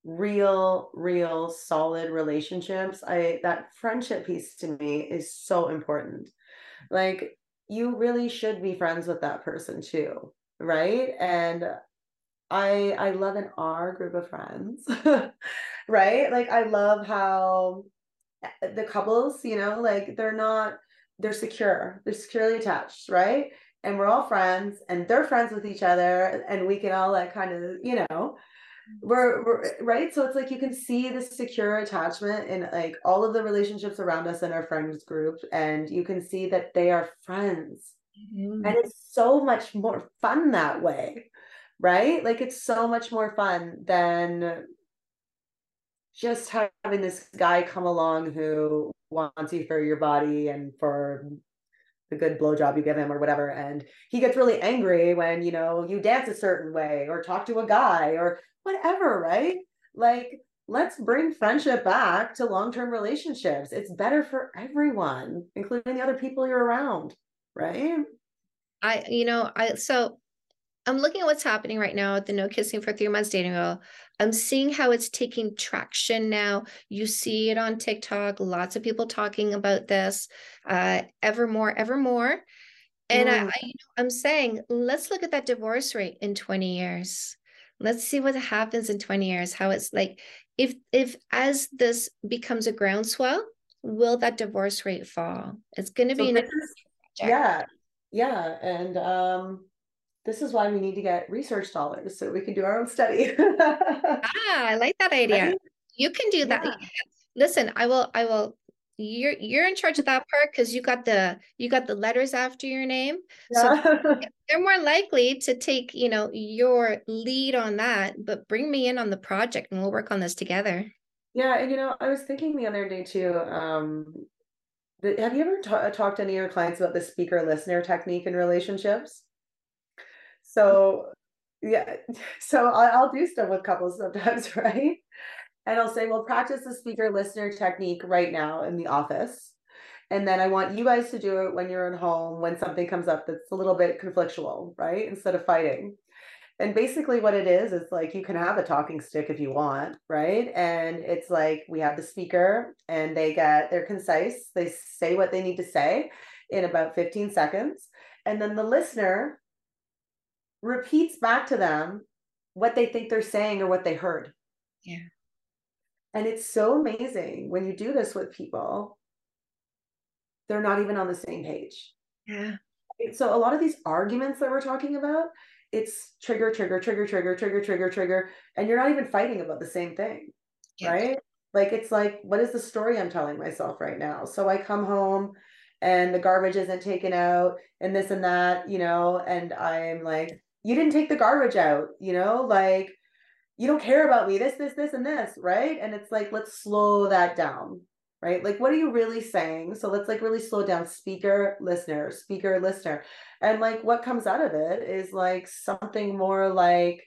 real real solid relationships i that friendship piece to me is so important. Like you really should be friends with that person too right? And i i love an r group of friends right? Like i love how eh, the couples you know like they're not they're secure they're securely attached right? And we're all friends and they're friends with each other and we can all like kind of you know we're, we're right? So it's like you can see the secure attachment in like all of the relationships around us in our friends group and you can see that they are friends mm-hmm. and it's so much more fun that way right like it's so much more fun than just having this guy come along who wants you for your body and for the good blowjob you give him or whatever. And he gets really angry when, you know, you dance a certain way or talk to a guy or whatever, right? Like, let's bring friendship back to long term relationships. It's better for everyone, including the other people you're around, right? I, you know, I, so I'm looking at what's happening right now at the No Kissing for Three Months dating rule. I'm seeing how it's taking traction now. You see it on TikTok, lots of people talking about this, uh, ever more, ever more. And mm. I, I, you know, I'm saying, let's look at that divorce rate in 20 years. Let's see what happens in 20 years. How it's like, if if as this becomes a groundswell, will that divorce rate fall? It's going to so be. Yeah, yeah, and um this is why we need to get research dollars so we can do our own study. ah, I like that idea. You can do that. Yeah. Listen, I will, I will, you're you're in charge of that part because you got the you got the letters after your name. Yeah. So they're more likely to take, you know, your lead on that, but bring me in on the project and we'll work on this together. Yeah, and you know, I was thinking the other day too, um, have you ever ta- uh, talked to any of your clients about the speaker listener technique in relationships? So yeah, so I'll do stuff with couples sometimes, right? And I'll say, well, practice the speaker listener technique right now in the office. And then I want you guys to do it when you're at home, when something comes up that's a little bit conflictual, right? Instead of fighting. And basically, what it is, is like you can have a talking stick if you want, right? And it's like we have the speaker and they get, they're concise, they say what they need to say in about 15 seconds. And then the listener repeats back to them what they think they're saying or what they heard. Yeah. And it's so amazing when you do this with people, they're not even on the same page. Yeah. So a lot of these arguments that we're talking about, it's trigger, trigger, trigger, trigger, trigger, trigger, trigger, and you're not even fighting about the same thing. Yeah. Right? Like it's like, what is the story I'm telling myself right now? So I come home and the garbage isn't taken out and this and that, you know, and I'm like, you didn't take the garbage out, you know, like you don't care about me, this, this, this, and this, right? And it's like, let's slow that down, right? Like, what are you really saying? So let's like really slow down speaker, listener, speaker, listener. And like what comes out of it is like something more like,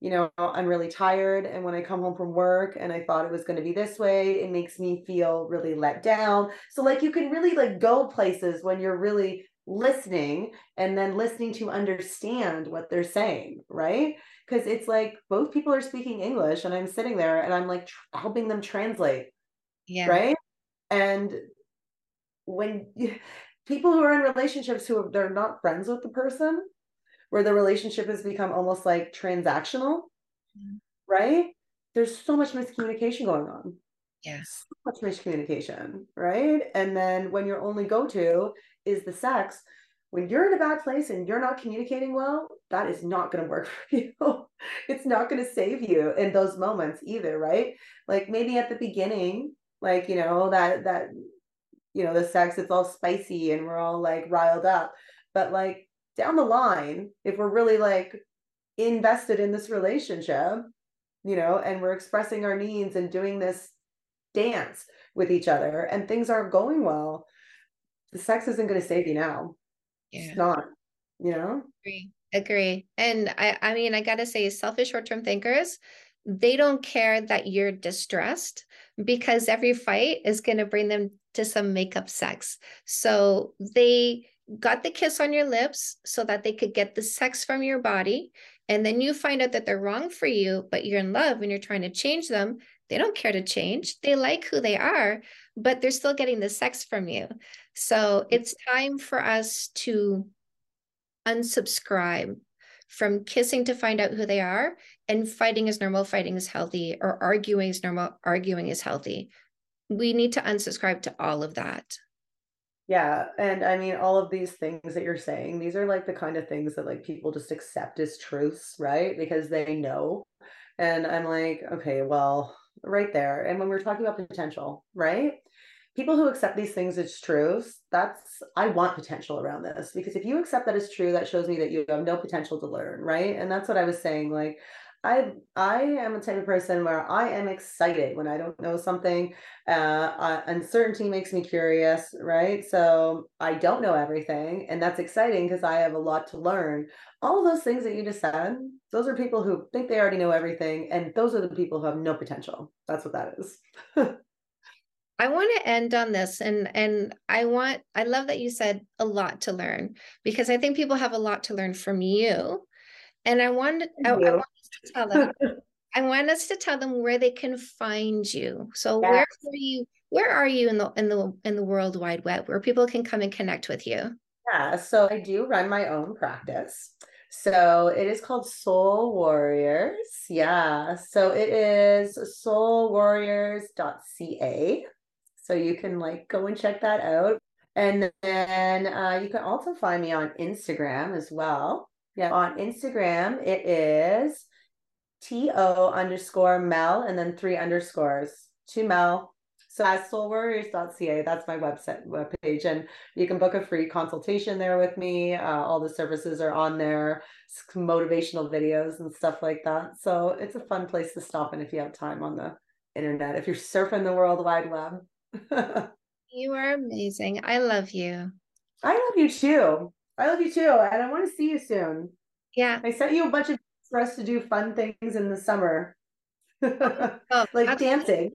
you know, I'm really tired. And when I come home from work and I thought it was going to be this way, it makes me feel really let down. So, like, you can really like go places when you're really listening and then listening to understand what they're saying, right? Because it's like both people are speaking English and I'm sitting there and I'm like tr- helping them translate. Yeah. Right. And when people who are in relationships who they're not friends with the person, where the relationship has become almost like transactional, mm-hmm. right? There's so much miscommunication going on. Yes. So much miscommunication, right? And then when your only go to is the sex, when you're in a bad place and you're not communicating well, that is not going to work for you. it's not going to save you in those moments either, right? Like maybe at the beginning, like, you know, that, that, you know, the sex, it's all spicy and we're all like riled up. But like down the line, if we're really like invested in this relationship, you know, and we're expressing our needs and doing this dance with each other and things aren't going well, the sex isn't going to save you now. Yeah. It's not, you know? Agree. Agree. And I, I mean, I got to say, selfish short term thinkers, they don't care that you're distressed because every fight is going to bring them to some makeup sex. So they got the kiss on your lips so that they could get the sex from your body. And then you find out that they're wrong for you, but you're in love and you're trying to change them. They don't care to change. They like who they are, but they're still getting the sex from you. So mm-hmm. it's time for us to unsubscribe from kissing to find out who they are and fighting is normal, fighting is healthy, or arguing is normal, arguing is healthy. We need to unsubscribe to all of that. Yeah. And I mean, all of these things that you're saying, these are like the kind of things that like people just accept as truths, right? Because they know And I'm like, okay, well, right there. And when we're talking about potential, right? People who accept these things as truths, that's, I want potential around this because if you accept that as true, that shows me that you have no potential to learn, right? And that's what I was saying. Like, I I am a type of person where I am excited when I don't know something. Uh, uh, uncertainty makes me curious, right? So I don't know everything, and that's exciting because I have a lot to learn. All those things that you just said, those are people who think they already know everything, and those are the people who have no potential. That's what that is. I want to end on this and and I want I love that you said a lot to learn because I think people have a lot to learn from you. And I want I, I want to tell them I want us to tell them where they can find you. So yes. where are you where are you in the in the in the world wide web where people can come and connect with you? Yeah, so I do run my own practice. So it is called Soul Warriors. Yeah. So it is soulwarriors.ca. So you can like go and check that out. And then uh, you can also find me on Instagram as well. Yeah. On Instagram, it is T-O underscore Mel and then three underscores to Mel. So as soulwarriors.ca, that's my website webpage. And you can book a free consultation there with me. Uh, all the services are on there, motivational videos and stuff like that. So it's a fun place to stop in if you have time on the internet, if you're surfing the World Wide Web. you are amazing. I love you. I love you too. I love you too. And I want to see you soon. Yeah. I sent you a bunch of for us to do fun things in the summer. oh, like absolutely. dancing.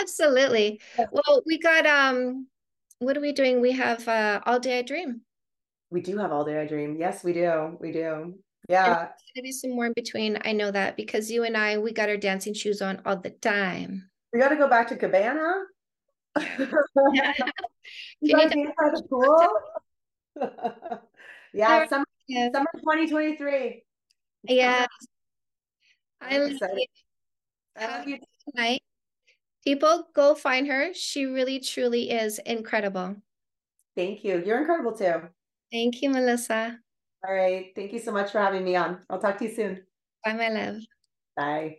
absolutely. Well, we got um what are we doing? We have uh all day I dream. We do have all day I dream. Yes, we do. We do. Yeah. gonna be some more in between. I know that because you and I we got our dancing shoes on all the time. We gotta go back to Cabana. yeah. you gotta the pool. yeah, summer, yeah. summer 2023. Yeah. I love you. Have you tonight. People go find her. She really truly is incredible. Thank you. You're incredible too. Thank you, Melissa. All right. Thank you so much for having me on. I'll talk to you soon. Bye, my love. Bye.